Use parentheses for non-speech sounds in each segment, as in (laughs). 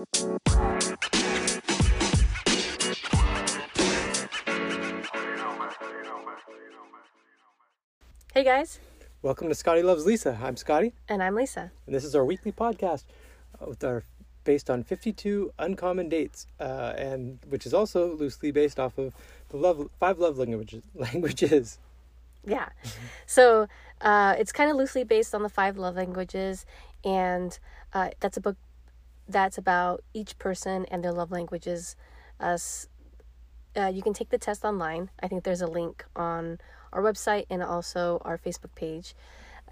Hey guys, Welcome to Scotty Loves Lisa. I'm Scotty, and I'm Lisa. and this is our weekly podcast uh, with our based on 52 uncommon dates, uh, and which is also loosely based off of the love five love languages. (laughs) Languages. Yeah. So uh, it's kind of loosely based on the five love languages, and uh, that's a book that's about each person and their love languages. Us, uh, you can take the test online. I think there's a link on our website and also our Facebook page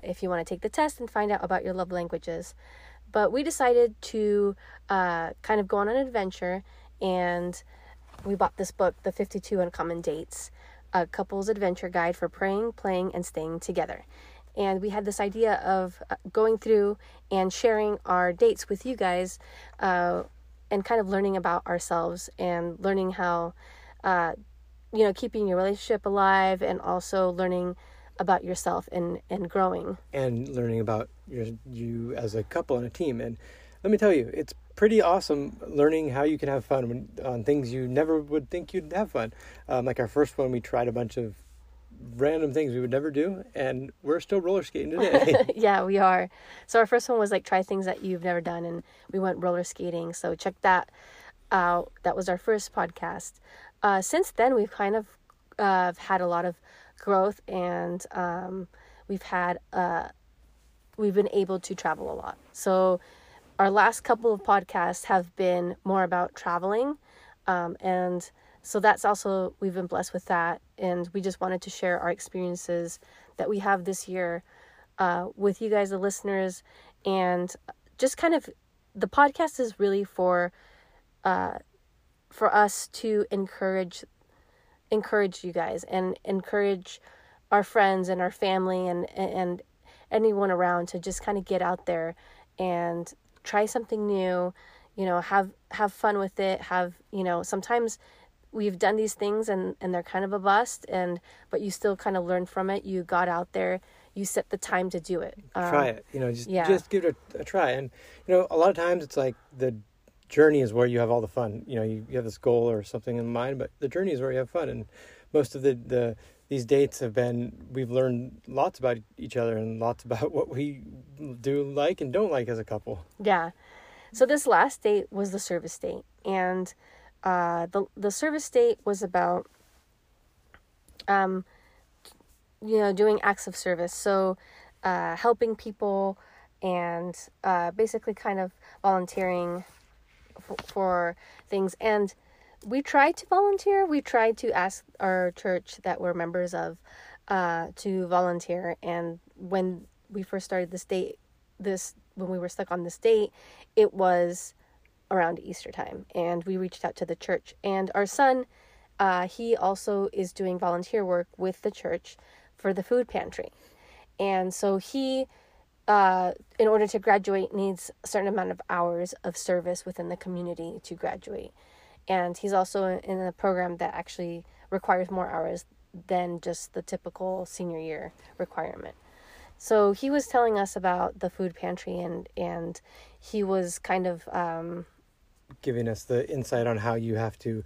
if you want to take the test and find out about your love languages. But we decided to uh, kind of go on an adventure, and we bought this book, The 52 Uncommon Dates, a couple's adventure guide for praying, playing, and staying together. And we had this idea of uh, going through and sharing our dates with you guys uh, and kind of learning about ourselves and learning how, uh, you know, keeping your relationship alive and also learning about yourself and, and growing. and learning about your, you as a couple and a team. And let me tell you, it's pretty awesome learning how you can have fun when, on things you never would think you'd have fun. Um, like our first one, we tried a bunch of random things we would never do, and we're still roller skating today. (laughs) (laughs) yeah, we are. So our first one was like try things that you've never done, and we went roller skating. So check that out. That was our first podcast. Uh, since then, we've kind of uh, had a lot of growth, and um, we've had uh, we've been able to travel a lot. So our last couple of podcasts have been more about traveling, um, and so that's also we've been blessed with that, and we just wanted to share our experiences that we have this year uh, with you guys, the listeners, and just kind of the podcast is really for uh, for us to encourage encourage you guys and encourage our friends and our family and and anyone around to just kind of get out there and try something new you know have have fun with it have you know sometimes we've done these things and and they're kind of a bust and but you still kind of learn from it you got out there you set the time to do it Um, try it, you know, just yeah. just give it a, a try. And you know, a lot of times it's like the journey is where you have all the fun. You know, you, you have this goal or something in mind, but the journey is where you have fun. And most of the the these dates have been we've learned lots about each other and lots (laughs) about what we do like and don't like as a couple. Yeah. So this last date was the service date, and uh, the the service date was about, um, you know, doing acts of service. So, uh, helping people, and uh, basically kind of volunteering for, for things. And we tried to volunteer. We tried to ask our church that we're members of uh, to volunteer. And when we first started this date, this when we were stuck on this date, it was around Easter time, and we reached out to the church. And our son, uh, he also is doing volunteer work with the church for the food pantry, and so he, uh, in order to graduate, needs a certain amount of hours of service within the community to graduate. And he's also in a program that actually requires more hours than just the typical senior year requirement. So he was telling us about the food pantry and and he was kind of um, giving us the insight on how you have to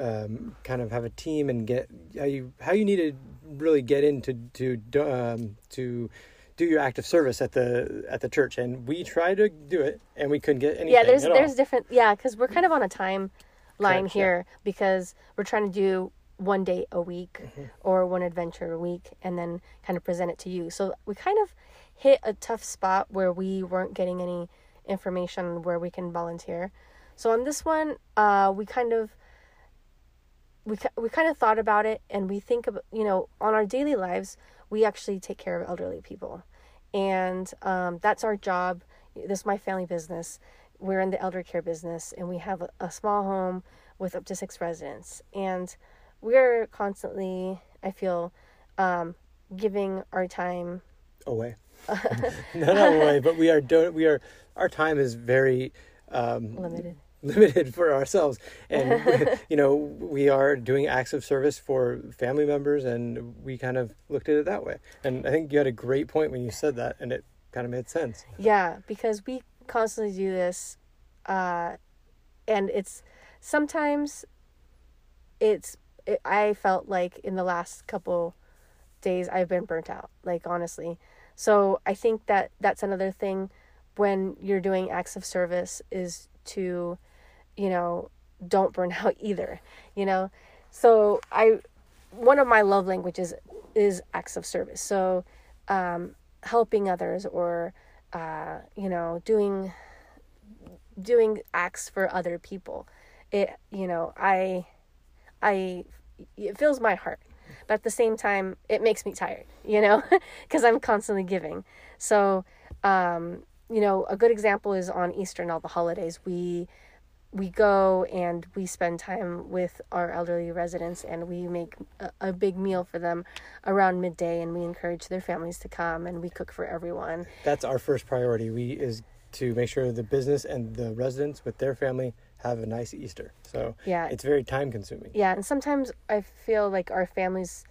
um, kind of have a team and get how you how you need to really get into to um, to do your active service at the at the church and we tried to do it and we couldn't get anything yeah there's there's all. different yeah because we're kind of on a time line Correct, yeah. here because we're trying to do one day a week Mm-hmm. or one adventure a week and then kind of present it to you so we kind of hit a tough spot where we weren't getting any information where we can volunteer so on this one uh we kind of we, we kind of thought about it and we think of you know on our daily lives we actually take care of elderly people. And um, that's our job. This is my family business. We're in the elder care business and we have a, a small home with up to six residents. And we're constantly i feel um, giving our time away. (laughs) (laughs) No not away but we are do- we are our time is very um, limited limited for ourselves. And (laughs) you know we are doing acts of service for family members and we kind of looked at it that way. And i think you had a great point when you said that and it kind of made sense. Yeah, because we constantly do this uh, and it's sometimes it's it, I felt like in the last couple days I've been burnt out, like honestly. So I think that that's another thing when you're doing acts of service is to, you know, don't burn (laughs) out either, you know. So I one of my love languages is acts of service. So um, helping others or uh, you know doing doing acts for other people it you know i i it fills my heart but at the same time it makes me tired you know (laughs) because i'm constantly giving so um you know a good example is on easter and all the holidays we we go and we spend time with our elderly residents and we make a, a, big meal for them around midday and we encourage their families to come and we cook for everyone. That's our first priority. We is to make sure the business and the residents with their family have a nice easter. So yeah. it's very time consuming. Yeah and sometimes i feel like our families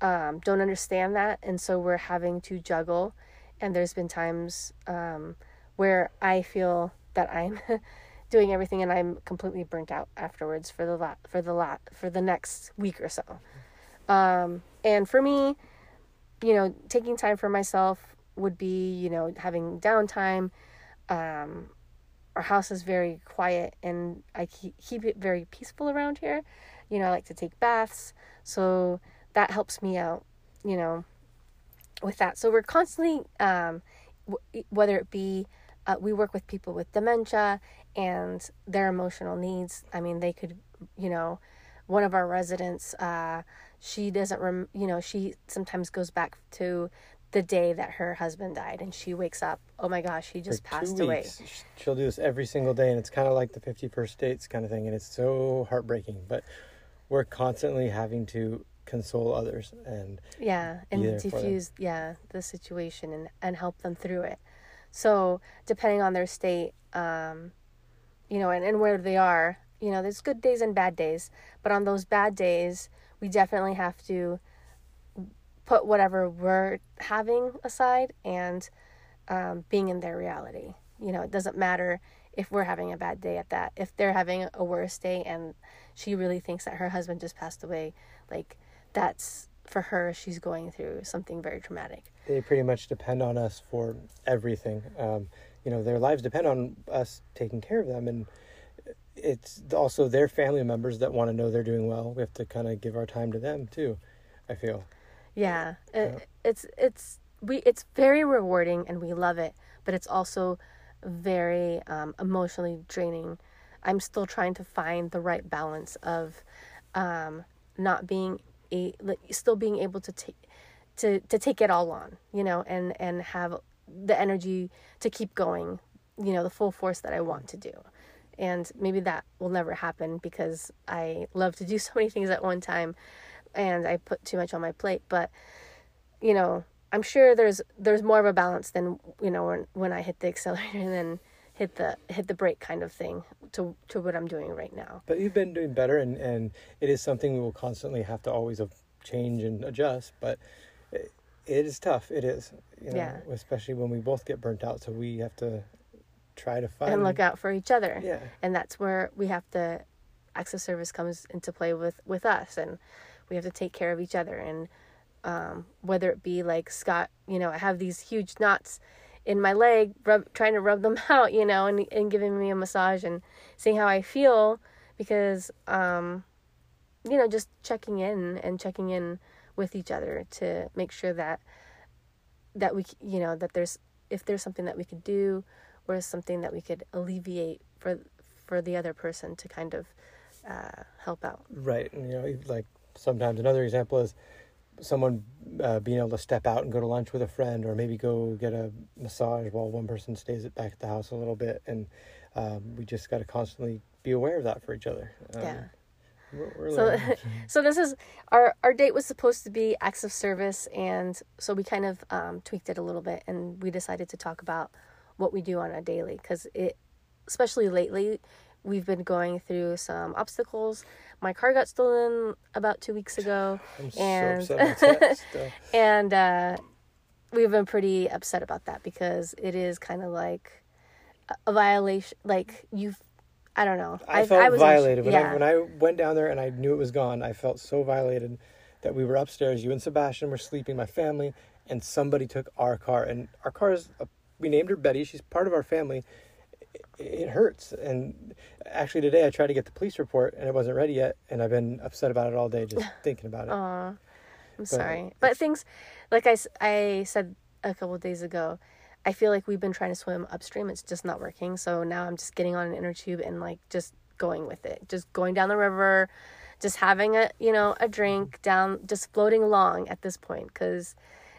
um, don't understand that and so we're having to juggle. And there's been times um, where i feel that i'm (laughs) doing everything and I'm completely burnt out afterwards for the lot for the lot for the next week or so. Um, and for me, you know, taking time for myself would be, you know, having downtime. Um, our house is very quiet and I keep it very peaceful around here. You know, I like to take baths. So that helps me out, you know, with that. So we're constantly, um, w- whether it be uh, we work with people with dementia and their emotional needs. I mean, they could, you know, one of our residents, uh, she doesn't, rem- you know, she sometimes goes back to the day that her husband died and she wakes up, oh my gosh, he just passed away. She'll do this every single day and it's kind of like the 50 First Dates kind of thing and it's so heartbreaking, but we're constantly having to console others and yeah and diffuse yeah the situation and and help them through it so depending on their state um you know, and, and where they are. You know, there's good days and bad days, but on those bad days, we definitely have to put whatever we're having aside and um, being in their reality. You know, it doesn't matter if we're having a bad day at that. If they're having a worse day and she really thinks that her husband just passed away, like that's for her, she's going through something very traumatic. They pretty much depend on us for everything. Um, you know their lives depend on us taking care of them and it's also their family members that want to know they're doing well. We have to kind of give our time to them too i feel. Yeah, It, it's it's we it's very rewarding and we love it but it's also very um, emotionally draining. I'm still trying to find the right balance of um, not being a like, still being able to take to to take it all on you know and and have the energy to keep going, you know, the full force that I want to do. And maybe that will never happen because I love to do (laughs) so many things at one time and I put too much on my plate, but you know, I'm sure there's there's more of a balance than, you know, when when I hit the (laughs) accelerator and then hit the hit the brake kind of thing to to what I'm doing right now. But you've been doing better and and it is something we will constantly have to always change and adjust, but it is tough. It is. You know, yeah. Especially when we both get burnt out, so we have to try to find and look out for each other. Yeah. And that's where we have to acts of service comes into play with with us, and we have to take care of each other. And um, whether it be like Scott, you know, I have these huge knots in my leg, rub, trying to rub them (laughs) out, you know, and and giving me a massage and seeing how I feel because, um, you know, just checking in and checking in with each other to make sure that that we you know that there's if there's something that we could do or something that we could alleviate for for the other person to kind of uh, help out. Right and, you know like sometimes another example is someone uh, being able to step out and go to lunch with a friend or maybe go get a massage while one person stays back at the house a little bit and um, we just got to constantly be aware of that for each other. Um, yeah so, (laughs) so this is our our date was supposed to be acts of service, and so we kind of um, tweaked it a little bit, and we decided to talk about what we do on a daily because it, especially lately, we've been going through some obstacles. My car got stolen about two weeks ago, (sighs) I'm and so (laughs) and uh, we've been pretty upset about that because it is kind of like a violation. Like you've I don't know. I, felt was violated when yeah. I when I went down there and I knew it was gone. I felt so violated that we were upstairs. You and Sebastian were sleeping, my family, and somebody took our car. And our car is a, we named her Betty. She's part of our family. It, it hurts. And actually today I tried to get the police report and it wasn't ready yet. And I've been upset about it all day just (laughs) thinking about it. Aw, I'm sorry. But things, like I, I said a couple of days ago, I feel like we've been trying to swim upstream. It's just not working. So now I'm just getting on an inner tube and like just going with it. Just going down the river, just having a, you know, a drink down, just floating along at this point because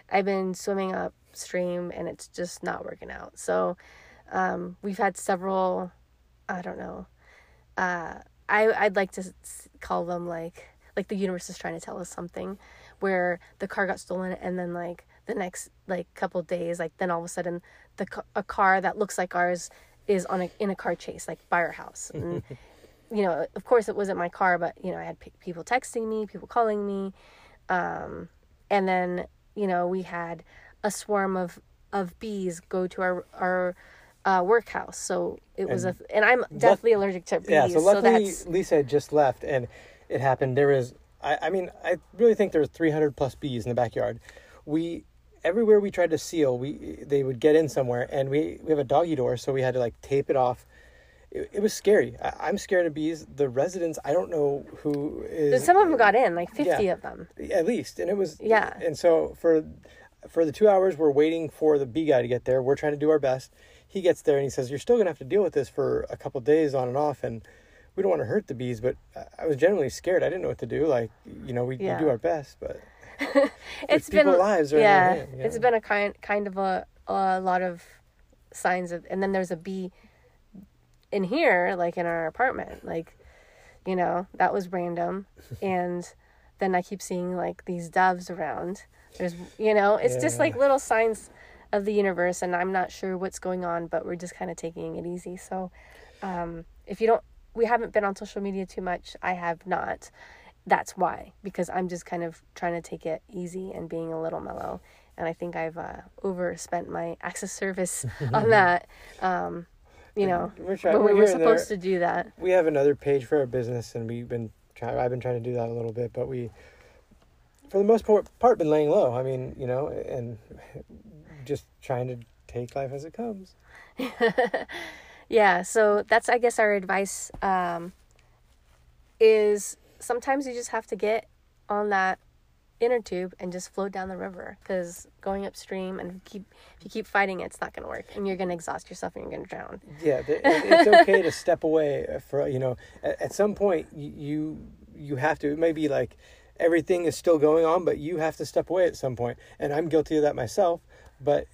I've been swimming upstream and it's just not working out. So um, we've had several, I don't know, uh, I I'd like to call them like like the universe is trying to tell us something, where the car got stolen and then like the next like couple days like then all of a sudden the a car that looks like ours is on a in a car chase like by our house (laughs) and you know of course it wasn't my car but you know I had pe people texting me people calling me um and then you know we had a swarm of of bees go to our our uh, workhouse so it was a and I'm deathly allergic to bees Yeah, so luckily that's Lisa had just left and it happened. there is I, I mean, I really think there was 300 plus bees in the backyard. We, everywhere we tried to seal, we they would get in somewhere and we, we have a doggy door, so we had to like tape it off. It, it was scary. I, I'm scared of bees. The residents, I don't know who is. some of them got in like 50 Yeah. of them at least and it was Yeah. and so for for the two hours we're waiting for the bee guy to get there we're trying to do our best he gets there and he says you're still gonna have to deal with this for a couple days on and off and we don't want to hurt the bees but I- was genuinely scared i didn't know what to do like you know we, Yeah. we do our best but it's been lives in yeah, hand, yeah. it's been a kind kind of a a lot of signs of and then there's a bee in here like in our apartment like you know that was random. (laughs) And then i keep seeing like these doves around. There's you know it's just like little signs of the universe and i'm not sure what's going on but we're just kind of taking it easy. So um if you don't we haven't been on social media too much i have not that's why because i'm just kind of trying to take it easy and being a little mellow. And i think i've uh, overspent my access service on (laughs) that. Um, you know we're but we we're here there. supposed to do that. We have another page for our business and we've been trying i've been trying to do that a little bit but we for the most part, part been laying low. I mean you know and (laughs) just trying to take life as it comes. (laughs) Yeah so that's i guess our advice um, is sometimes you just have to get on that inner tube and just float down the river because going upstream and keep if you keep fighting it, it's not going to work and you're going to exhaust yourself and you're going to drown Yeah, th- (laughs) it's okay to step away uh, for you know. At, at some point, you you have to. It may be like everything is still going on, but you have to step away at some point. And I'm guilty of that myself. But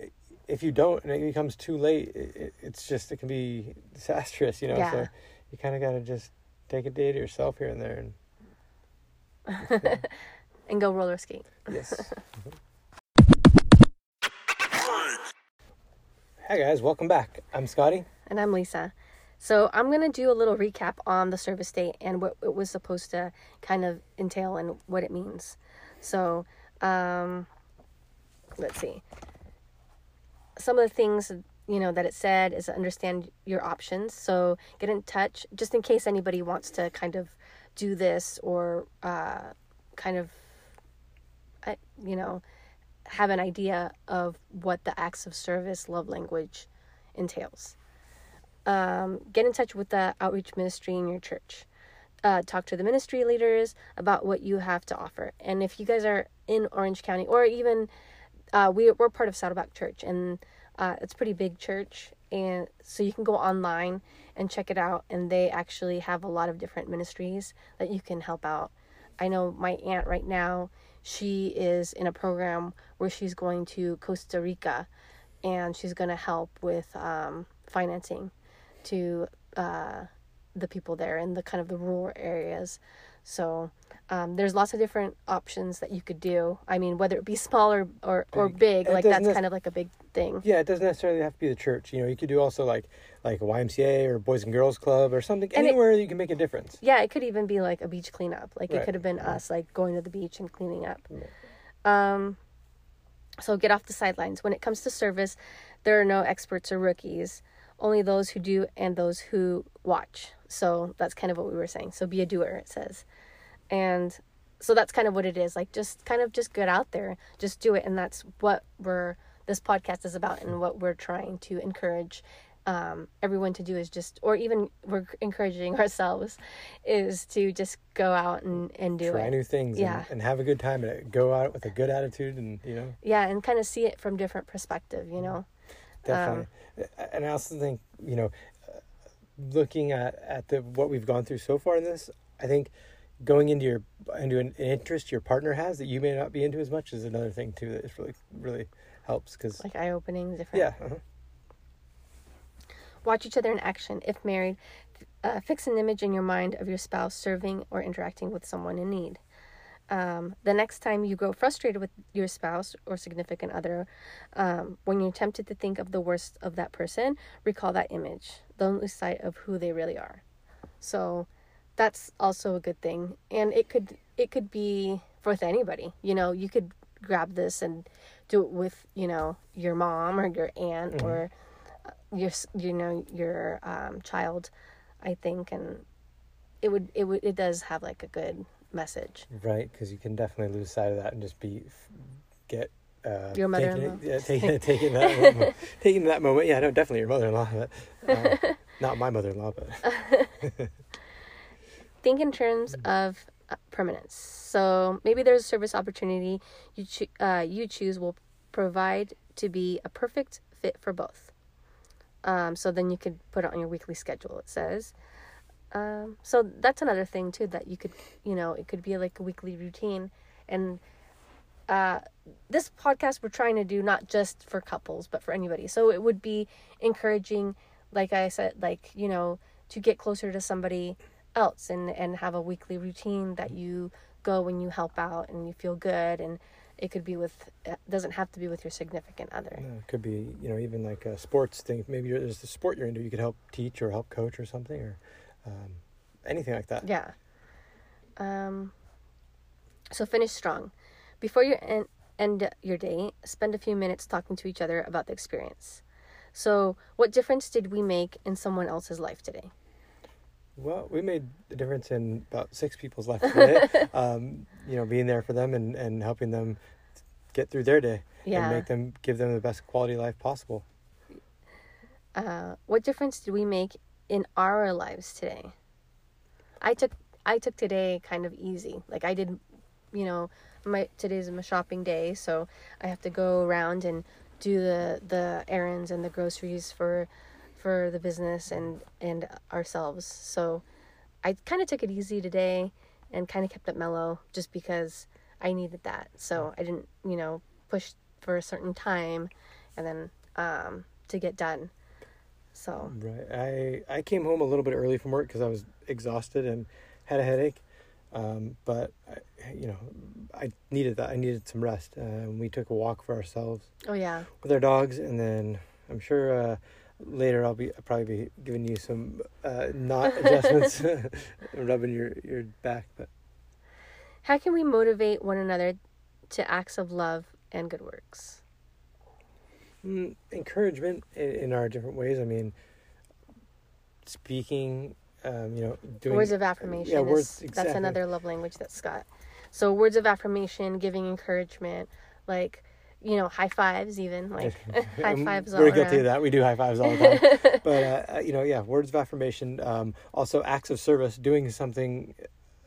if you don't, and it becomes too late, it- it's just it can be disastrous, you know. Yeah. So you kind of got to just take a day to yourself here and there. And (laughs) and go roller skate yes. (laughs) Hi guys, welcome back. I'm Scotty. And I'm Lisa. So I'm going to do a little recap on the service date and what it was supposed to kind of entail and what it means. So, um, let's see. Some of the things, you know, that it said is understand your options. So get in touch just in case anybody wants to kind of do this or uh, kind of, you know, have an idea of what the acts of service love language entails um, get in touch with the outreach ministry in your church. Uh, talk to the ministry leaders about what you have to offer. And if you guys are in Orange County, or even uh, we, we're part of Saddleback Church, and uh, it's pretty big church. And so you can go online and check it out. And they actually have a lot of different ministries that you can help out. I know my aunt right now, she is in a program where she's going to Costa Rica and she's going to help with um, financing to uh, the people there in the kind of the rural areas. So um, there's lots of different options that you could do. I mean, whether it be (laughs) small or or, or Big. big, It like that's kind of like a big thing. Yeah, it doesn't necessarily have to be the church. You know, you could do also like like a YMCA or Boys and Girls Club or something. And it- anywhere you can make a difference. Yeah, it could even be like a beach cleanup. Like it could have been us like going to the beach and cleaning up. Um, so get off the sidelines. When it comes to service, there are no experts or rookies. only those who do and those who watch. So that's kind of what we were saying. So be a doer, it says. And so that's kind of what it is. Like just kind of just get out there, just do it. And that's what we're, this podcast is about and what we're trying to encourage um, everyone to do is just, or even we're encouraging (laughs) ourselves, is to just go out and, and do Try it. new things Yeah. and, and have a good time and go out with a good attitude and, you know, Yeah, and kind of see it from different perspective, you know. definitely. and I also think, you know, looking at, at the what we've gone through so far in this, I think going into your into an, interest your partner has that you may not be into as much is another thing too that really really helps because Like eye opening, different. yeah uh-huh. Watch each other in action. If married, uh, fix an image in your mind of your spouse serving or interacting with someone in need. Um, the next time you grow frustrated with your spouse or significant other, um, when you're tempted to think of the worst of that person, recall that image. Don't lose sight of who they really are. So that's also a good thing, and it could it could be with anybody. You know, you could grab this and do it with you know your mom or your aunt Mhm. or uh, your you know your um, child. I think, and it would it would it does have like a good message. right because you can definitely lose sight of that and just be get uh, Your mother-in-law. it- yeah, taking, (laughs) taking that moment, taking that moment yeah no definitely your mother-in-law but uh, (laughs) not my mother-in-law but (laughs) think in terms of uh, permanence. So maybe there's a service opportunity you choo- uh, you choose will provide to be a perfect fit for both. Um, so then you could put it on your weekly schedule. It says. Um, so that's another thing too that you could, you know, it could be like a weekly routine, and uh, this podcast we're trying to do not just for couples but for anybody. So it would be encouraging, like I said, like you know, to get closer to somebody else and and have a weekly routine that you go when you help out and you feel good and it could be with it doesn't have to be with your significant other No, it could be, you know, even like a sports thing. Maybe you're, there's a sport you're into. You could help teach or help coach or something, or um, anything like that. yeah um so finish strong before you end, end your day spend a few minutes talking to each other about the experience so what difference did we make in someone else's life today Well, we made a difference in about six people's lives today. (laughs) um, you know, being there for them and, and helping them get through their day yeah and make them give them the best quality life possible. uh, what difference did we make in our lives today? I took I took today kind of easy. Like I did, you know, my today's my shopping day, so I have to go around and do the the errands and the groceries for for the business and and ourselves. So I kind of took it easy today and kind of kept it mellow just because I needed that. So I didn't, you know, push for a certain time and then um to get done. So Right. I I came home a little bit early from work because I was exhausted and had a headache. Um, but I, you know, I needed that. I needed some rest. Uh, we took a walk for ourselves oh yeah. with our dogs, and then I'm sure uh, later I'll be I'll probably be giving you some uh, knot (laughs) adjustments, (laughs) rubbing your your back. But How can we motivate one another to acts of love and good works? mm, encouragement in, in our different ways. I mean, speaking. Um, you know, doing words of affirmation yeah, is words- that's another love language that's Scott. So words of affirmation, giving encouragement, like you know, high fives even, like (laughs) high fives all We're guilty around. of that. We do high fives all the time. (laughs) but uh, uh, you know, yeah, words of affirmation. Um, also, acts of service. Doing something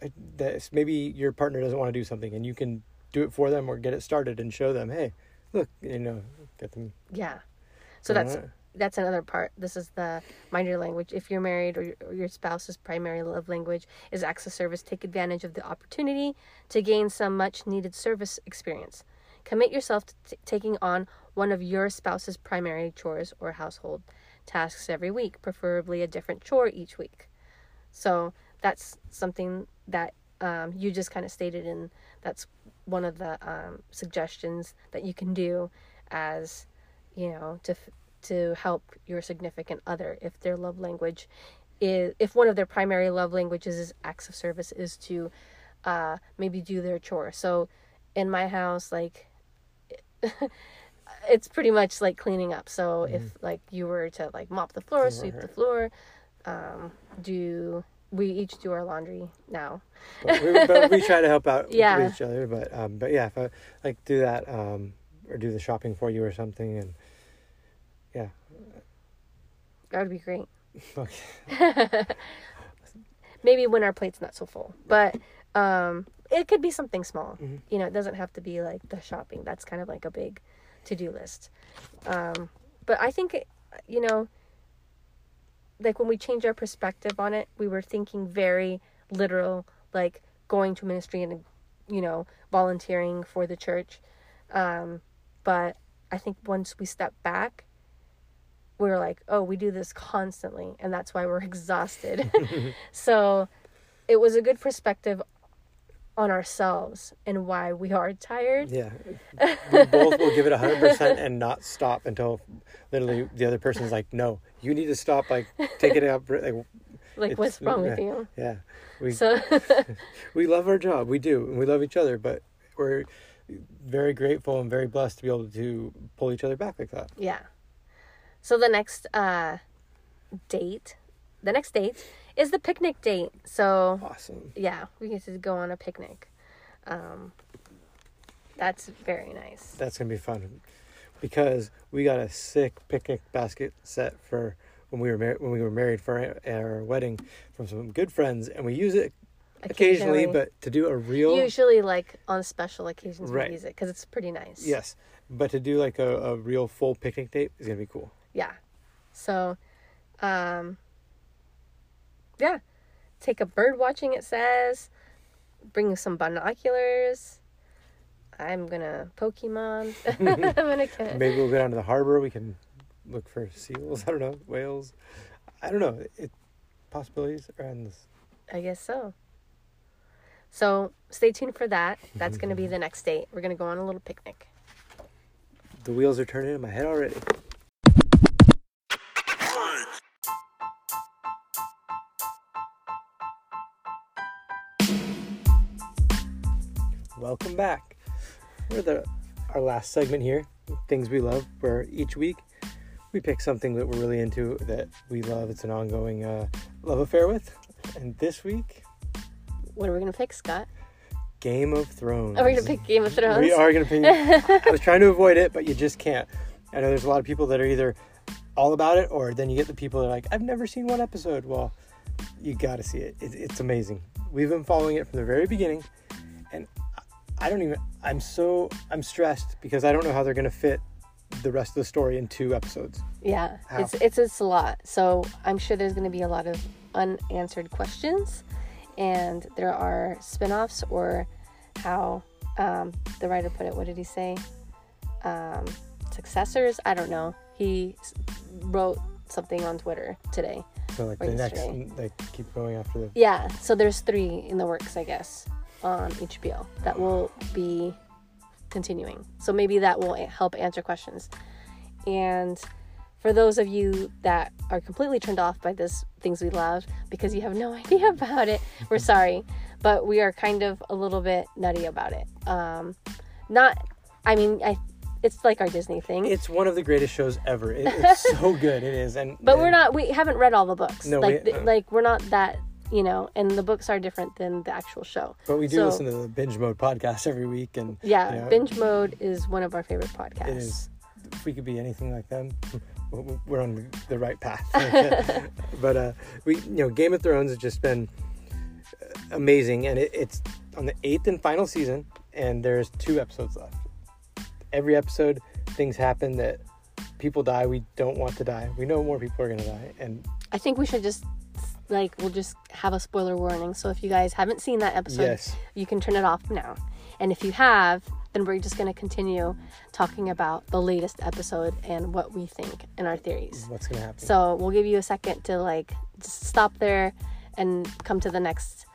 uh, that maybe your partner doesn't want to do something, and you can do it for them or get it started and show them, hey, look, you know, get them. Yeah. So that's it. that's another part. This is the mind your language. If you're married or your, or your spouse's primary love language is acts of service, take advantage of the opportunity to gain some much needed service experience. Commit yourself to t- taking on one of your spouse's primary chores or household tasks every week, preferably a different chore each week. So that's something that um, you just kind of stated, and that's one of the um, suggestions that you can do as you know to to help your significant other if their love language is if one of their primary love languages is acts of service is to uh, maybe do their chore. So in my house, like (laughs) it's pretty much like cleaning up. So if like you were to like mop the floor, sweep the floor, um, do we each do our laundry now? but, we, but we try to help out (laughs) Yeah. with each other. But um, but yeah, if I like do that um, or do the shopping for you or something, and yeah, That would be great. (laughs) okay. Maybe when our plate's not so full, but um, it could be something small. Mhm. You know, it doesn't have to be like the shopping. That's kind of like a big to-do list. Um, but I think, you know, like when we changed our perspective on it, we were thinking very literal, like going to ministry and, you know, volunteering for the church. Um, but I think once we step back, we were like, oh, we do this constantly, and that's why we're (laughs) exhausted. (laughs) so it was a good perspective on ourselves and why we are tired. Yeah, (laughs) we both will give it hundred percent and not stop until literally the other person's like, "No, you need to stop. Like, take it up. Like, Like, what's wrong with you? yeah, we So, (laughs) we love our job. We do, and we love each other. But we're very grateful and very blessed to be able to pull each other back like that. yeah. So the next uh, date, the next date is the picnic date. So, Awesome. yeah, we get to go on a picnic. Um, that's very nice. That's gonna be fun because we got a sick picnic basket set for when we were mar- when we were married for our, our wedding from some good friends, and we use it occasionally, but to do a real usually like on special occasions Right. we use it because it's pretty nice. yes, but to do like a, a real full picnic date is gonna be cool. Yeah. So, um, yeah, take a bird watching. It says, bring some binoculars. I'm gonna Pokemon. (laughs) I'm gonna get. Maybe we'll go down to the harbor. We can look for seals. (laughs) I don't know whales. I don't know. It possibilities are endless. I guess so. So stay tuned for that. That's gonna be (laughs) the next date. We're gonna go on a little picnic. The wheels are turning in my head already. Welcome back. We're the our last segment here, things we love. Where each week we pick something that we're really into that we love. It's an ongoing uh, love affair with. And this week, What are we gonna pick, Scott? Game of Thrones. Are we gonna pick Game of Thrones? We are to pick. I was trying to avoid it, but you just can't. I know there's a lot of people that are either all about it, or then you get the people that are like, I've never seen one episode. Well, you got to see it. it. It's amazing. We've been following it from the very beginning, I don't even. I'm so I'm stressed because I don't know how they're going to fit the rest of the story in two episodes. Yeah, How? it's it's it's a lot. So I'm sure there's going to be a lot of unanswered questions, and there are spin-offs or how um, the writer put it. What did he say? Um, successors. I don't know. He wrote something on Twitter today. So like the next, yesterday. they keep going after the. Yeah. So there's three in the works, I guess, on HBO that will be continuing. So maybe that will help answer questions. And for those of you that are completely turned off by this things we love because you have no (laughs) idea about it, we're sorry, but we are kind of a little bit nutty about it. Um, not, I mean, I, it's like our Disney thing. It's one of the greatest shows ever. It, it's so (laughs) good. It is, and but we're not we haven't read all the books No, like we- uh. like we're not that you know and the books are different than the actual show But we do So- listen to the binge mode podcast every week, and yeah you know, binge mode is one of our favorite podcasts It is. If we could be anything like them, we're on the right path. (laughs) (laughs) but uh, we, you know, Game of Thrones has just been uh, amazing, and it, it's on the eighth and final season, and there's two episodes left. Every episode, things happen that people die. We don't want to die. We know more people are gonna die, and i think we should just like we'll just have a spoiler warning so if you guys haven't seen that episode yes, you can turn it off now and if you have then we're just going to continue talking about the latest episode and what we think and our theories what's gonna happen? So we'll give you a second to like just stop there and come to the next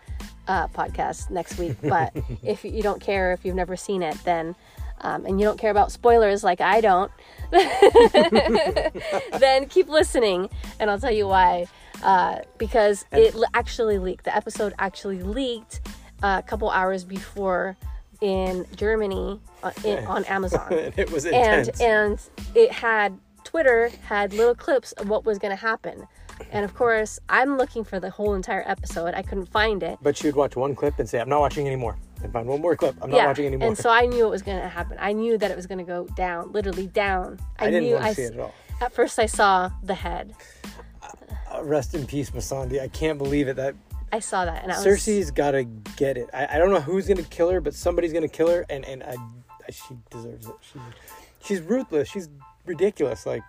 uh, podcast next week. But (laughs) if you don't care, if you've never seen it, then um, and you don't care about spoilers like I don't, (laughs) then keep listening, and I'll tell you why. Uh, because it l- actually leaked. The episode actually leaked uh, a couple hours before in Germany uh, in, on Amazon. (laughs) it was intense. and it had Twitter had little clips of what was going to happen. And of course, I'm looking for the whole entire episode. I couldn't find it. but she would watch one clip and say, "I'm not watching anymore," and find one more clip. I'm not yeah, watching anymore. and so I knew it was going to happen. I knew that it was going to go down, literally down. I, I didn't knew want to I see it at all. At first, I saw the head. Uh, rest in peace, Missandei. I can't believe it. That I saw that, and I was Cersei's got to get it. I, I don't know who's gonna kill her, but somebody's gonna kill her, and and I, I, she deserves it. She's she's ruthless. She's ridiculous. Like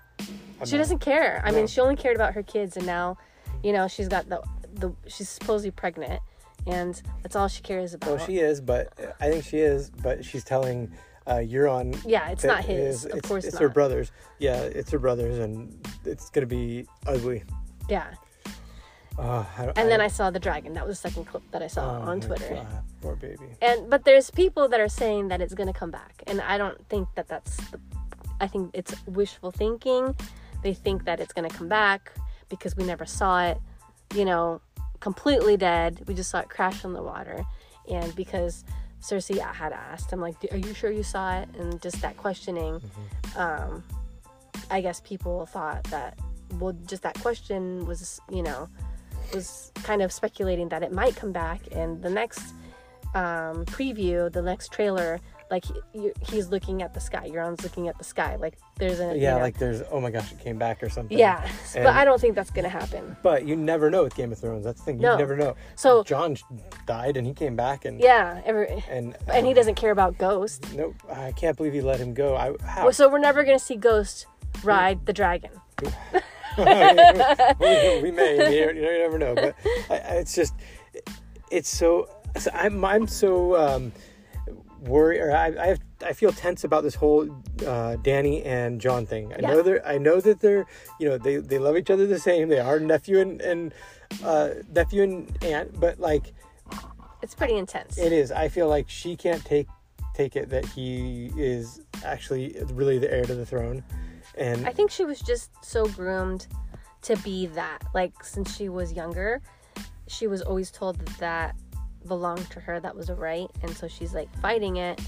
I'm She not- doesn't care. I No. mean, she only cared about her kids, and now, you know, she's got the the she's supposedly pregnant, and that's all she cares about. Well, she is, but I think she is. But she's telling uh, Euron. yeah, it's not his. is- of it's, course it's not. her brothers. Yeah, it's her brothers, and it's gonna be ugly. Yeah, Uh, I, and then I saw the dragon. That was the second clip that I saw oh on Twitter. God, poor baby. And but there's people that are saying that it's gonna come back, and I don't think that that's. The, I think it's wishful thinking. They think that it's gonna come back because we never saw it, you know, completely dead. We just saw it crash in the water, and because Cersei had asked I'm like, "Are you sure you saw it?" and just that questioning. Um, I guess people thought that well, just that question was, you know, was kind of speculating that it might come back, and the next um, preview, the next trailer, like he, he's looking at the sky. Euron's looking at the sky. Like there's a you Yeah, know- like there's oh my gosh, it came back or something. yeah, And- but I don't think that's gonna happen. But you never know with Game of Thrones. That's the thing. You No. never know. So Jon died and he came back and yeah, every, and and he doesn't care about Ghost. Nope, I can't believe he let him go. I how? Well, so we're never gonna see Ghost ride the dragon. (laughs) we, we may. You, you never know. But I, I- it's just, it's so. so I'm I'm so um, worried, or I I, have, I feel tense about this whole uh, Dany and Jon thing. I Yeah. know they're I know that they're you know they they love each other the same. They are nephew and and uh, nephew and aunt, but like It's pretty intense. it is. I feel like she can't take take it that he is actually really the heir to the throne, and I think she was just so groomed to be that. Like since she was younger, she was always told that belonged to her. That was a right, and so she's like fighting it.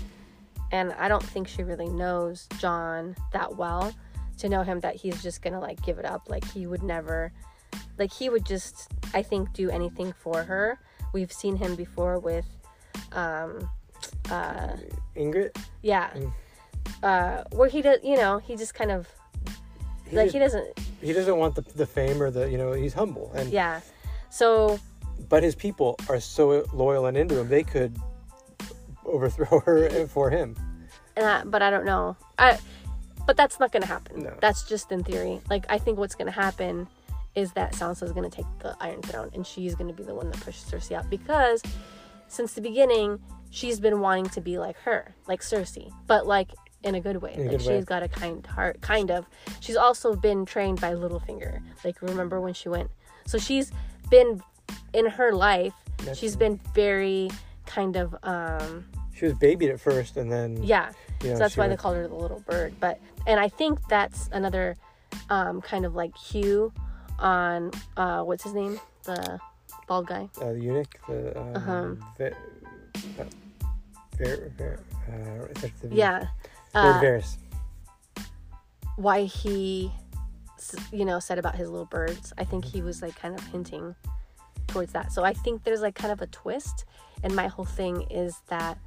And I don't think she really knows Jon that well to know him that he's just gonna like give it up. Like he would never, like he would just I think do anything for her. We've seen him before with, um, uh, Ygritte. yeah, Mm. uh, where he does, you know, he just kind of He, like he doesn't he doesn't want the, the fame or the you know he's humble and Yeah. So but his people are so loyal and into him they could overthrow her for him and I, but I don't know. I but that's not going to happen. No. That's just in theory. Like I think what's going to happen is that Sansa's going to take the Iron Throne and she's going to be the one that pushes Cersei out because since the beginning she's been wanting to be like her, like Cersei, but like in a good way. In like good she's way. got a kind heart, kind of. She's also been trained by Littlefinger. Like remember when she went. So she's been in her life. That's- she's been very kind of um she was babied at first and then yeah you know, so that's why they called her the little bird but and i think that's another um, kind of like cue on uh, what's his name the bald guy uh, the eunuch the um, Uh-huh. Ve- uh, Ver, Ver, uh, it starts with a V. yeah uh, Varys. why he you know said about his little birds i think he was like kind of hinting towards that so i think there's like kind of a twist and my whole thing is that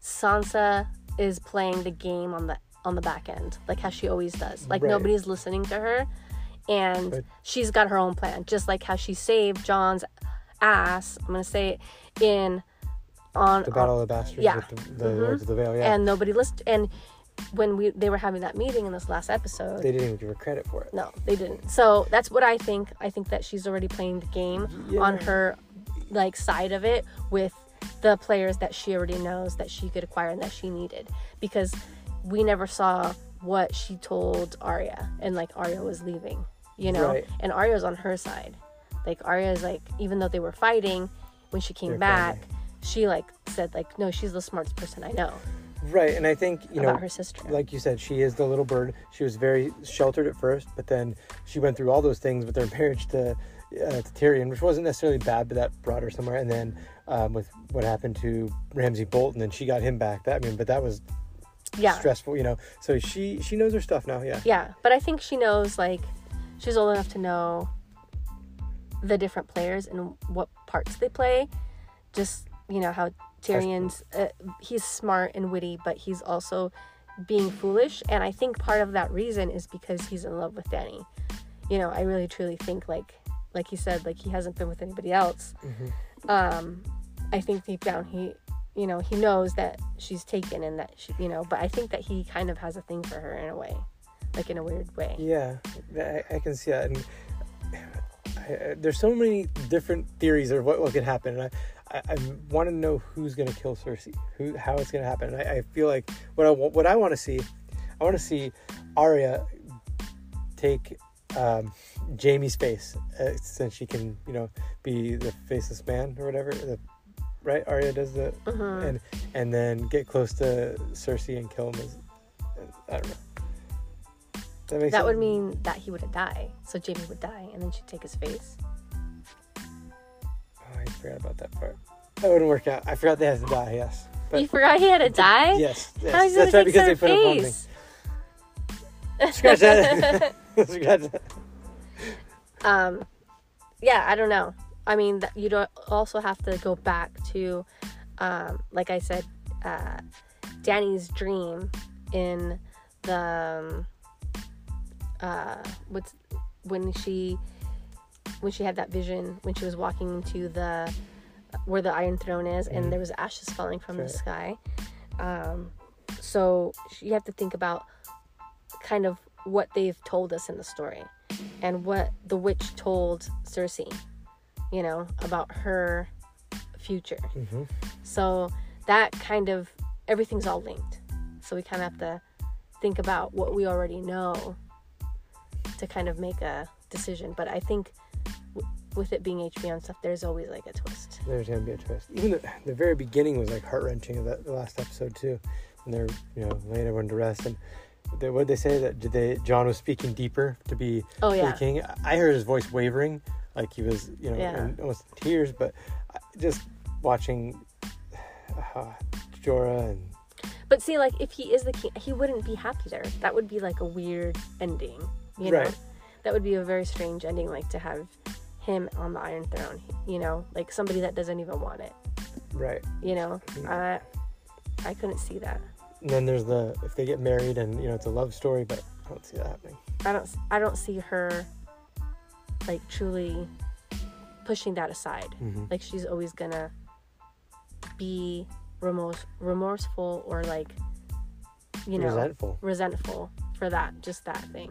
sansa is playing the game on the on the back end like how she always does like Right. nobody's listening to her and But- she's got her own plan just like how she saved Jon's ass i'm gonna say it in on the battle of the bastards yeah. with the, the Mhm. lords of the vale yeah and nobody listened and when we they were having that meeting in this last episode they didn't even give her credit for it no, they didn't. So that's what I think. I think that she's already playing the game on her like side of it with the players that she already knows that she could acquire and that she needed because we never saw what she told Arya and like Arya was leaving, you know, Right. and Arya's on her side. Like Arya's like even though they were fighting when she came They're back, family. she like said like no, she's the smartest person I know right and i think you know her sister. like you said, she is the little bird. She was very sheltered at first, but then she went through all those things with her marriage to, uh, to Tyrion, which wasn't necessarily bad, but that brought her somewhere. And then um, with what happened to Ramsay Bolton, and she got him back. That I mean, but that was Yeah. stressful, you know. So she she knows her stuff now. Yeah. Yeah, but I think she knows like she's old enough to know the different players and what parts they play. Just you know how Tyrion's uh, he's smart and witty, but he's also being foolish, and I think part of that reason is because he's in love with Dany. You know, I really truly think like like he said, like he hasn't been with anybody else. Um, I think deep down he you know he knows that she's taken and that she you know but i think that he kind of has a thing for her in a way like in a weird way Yeah, I, I can see that. And I, I, there's so many different theories of what, what could happen. And I, I, want to know who's going to kill Cersei, who, how it's going to happen. And I, I feel like what I wa- what I want to see, I want to see Arya take um, Jaime's face uh, since she can, you know, be the faceless man or whatever. The, right, Arya does the Mhm. and and then get close to Cersei and kill him. As, I don't know. That, that would mean that he would die so Jaime would die and then she'd take his face Oh, I forgot about that part. That wouldn't work out. I forgot they had to die. Yes. But you forgot he had to die yes, yes. How is that's right because they put up one thing. face? Scratch that. (laughs) (laughs) Scratch that. um yeah i don't know i mean you don't also have to go back to um like i said uh Dany's dream in the um, uh what's when she when she had that vision when she was walking into the where the iron throne is and there was ashes falling from the sky um so you have to think about kind of what they've told us in the story and what the witch told Cersei, you know, about her future. hmm So that kind of everything's all linked. So we kind of have to think about what we already know to kind of make a decision. But I think with it being HBO and stuff, there's always like a twist. There's gonna be a twist. Even the, the very beginning was like heart wrenching of that the last episode too, and they're you know laying everyone to rest. And they, what did they say that did they Jon was speaking deeper to be Oh the king? I heard his voice wavering, like he was you know Yeah. in almost tears. But just watching uh, Jorah and but see, like if he is the king, he wouldn't be happy there. That would be like a weird ending, you know. Right. That would be a very strange ending, like to have him on the Iron Throne, you know, like somebody that doesn't even want it, right. you know. Mhm. I I couldn't see that. And then there's the if they get married and you know it's a love story, but I don't see that happening. I don't I don't see her like truly pushing that aside. Mm-hmm. Like she's always gonna be remorse remorseful or like you know Resentful. resentful for that just that thing.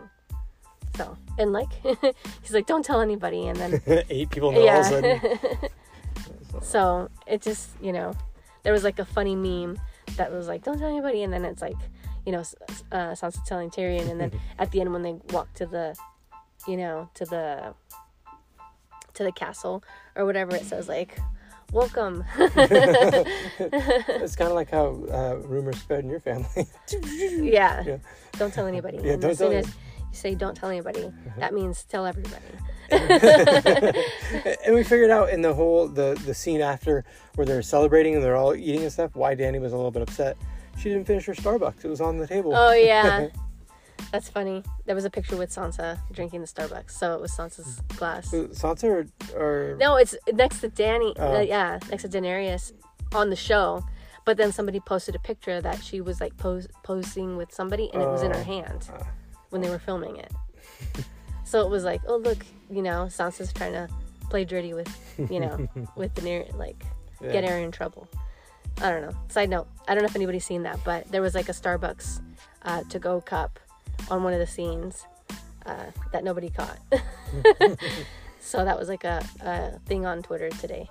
So and like (laughs) he's like don't tell anybody and then (laughs) Eight people know all of a sudden. yeah. (laughs) so it just you know there was like a funny meme that was like don't tell anybody and then it's like you know uh, Sansa telling Tyrion and then at the end when they walk to the you know to the to the castle or whatever it says like welcome it's kind of like how uh, rumors spread in your family. yeah. Yeah. don't tell anybody Yeah, and don't tell as say don't tell anybody that means tell everybody (laughs) and we figured out in the whole the the scene after where they're celebrating and they're all eating and stuff why Dany was a little bit upset. She didn't finish her Starbucks. It was on the table. oh yeah (laughs) that's funny there was a picture with Sansa drinking the Starbucks so it was Sansa's glass Sansa or, or No, it's next to Dany. Oh. Uh, yeah, next to Daenerys on the show. But then somebody posted a picture that she was like pose- posing with somebody, and it was in her Oh. hand Ah. When they were filming it. (laughs) so it was like, oh look, you know, Sansa's trying to play dirty with, you know, (laughs) with Daenerys, like yeah. get her in trouble. I don't know. Side note, I don't know if anybody's seen that, but there was like a Starbucks uh, to go cup on one of the scenes uh, that nobody caught. (laughs) so that was like a, a thing on Twitter today.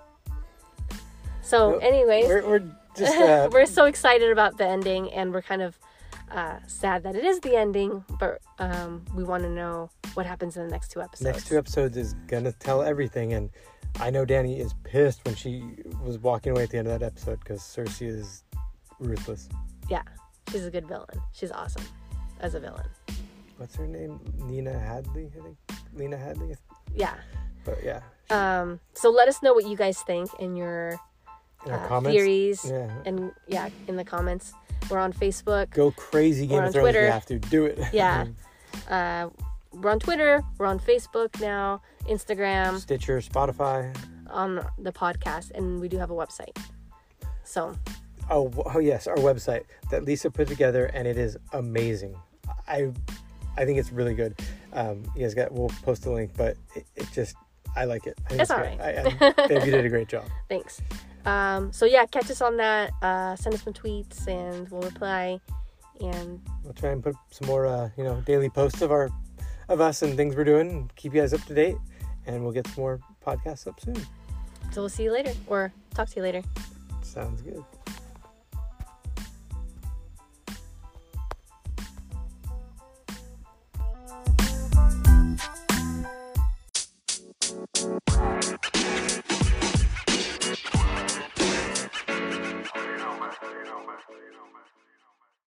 So, Well, anyways, We're, we're just uh, we're so excited about the ending, and we're kind of uh, sad that it is the ending, but um, we want to know what happens in the next two episodes. next two episodes is gonna tell everything and I know Dany is pissed when she was walking away at the end of that episode because Cersei is ruthless. Yeah, she's a good villain. She's awesome as a villain. What's her name? Nina Hadley, I think. Lena Hadley. Yeah. But yeah, Um, so let us know what you guys think in your in our uh, comments, theories yeah, and yeah, in the comments. We're on Facebook. go crazy Game We're of on Thrones. if Twitter. You have to do it. Yeah. (laughs) Uh, we're on Twitter. We're on Facebook now, Instagram, Stitcher, Spotify. on the podcast, and we do have a website. So Oh, oh yes, our website that Lisa put together, and it is amazing. I, I think it's really good. Um, you guys got. We'll post the link, but it, it just, I like it. I think It's good. alright. I, I, Babe, (laughs) you did a great job. thanks. Um, so yeah, catch us on that. Uh, send us some tweets, and we'll reply. And we'll try and put some more, uh, you know, daily posts of our, of us and things we're doing. Keep you guys up to date, and we'll get some more podcasts up soon. So we'll see you later, or talk to you later. Sounds good. Thank you. you know, man.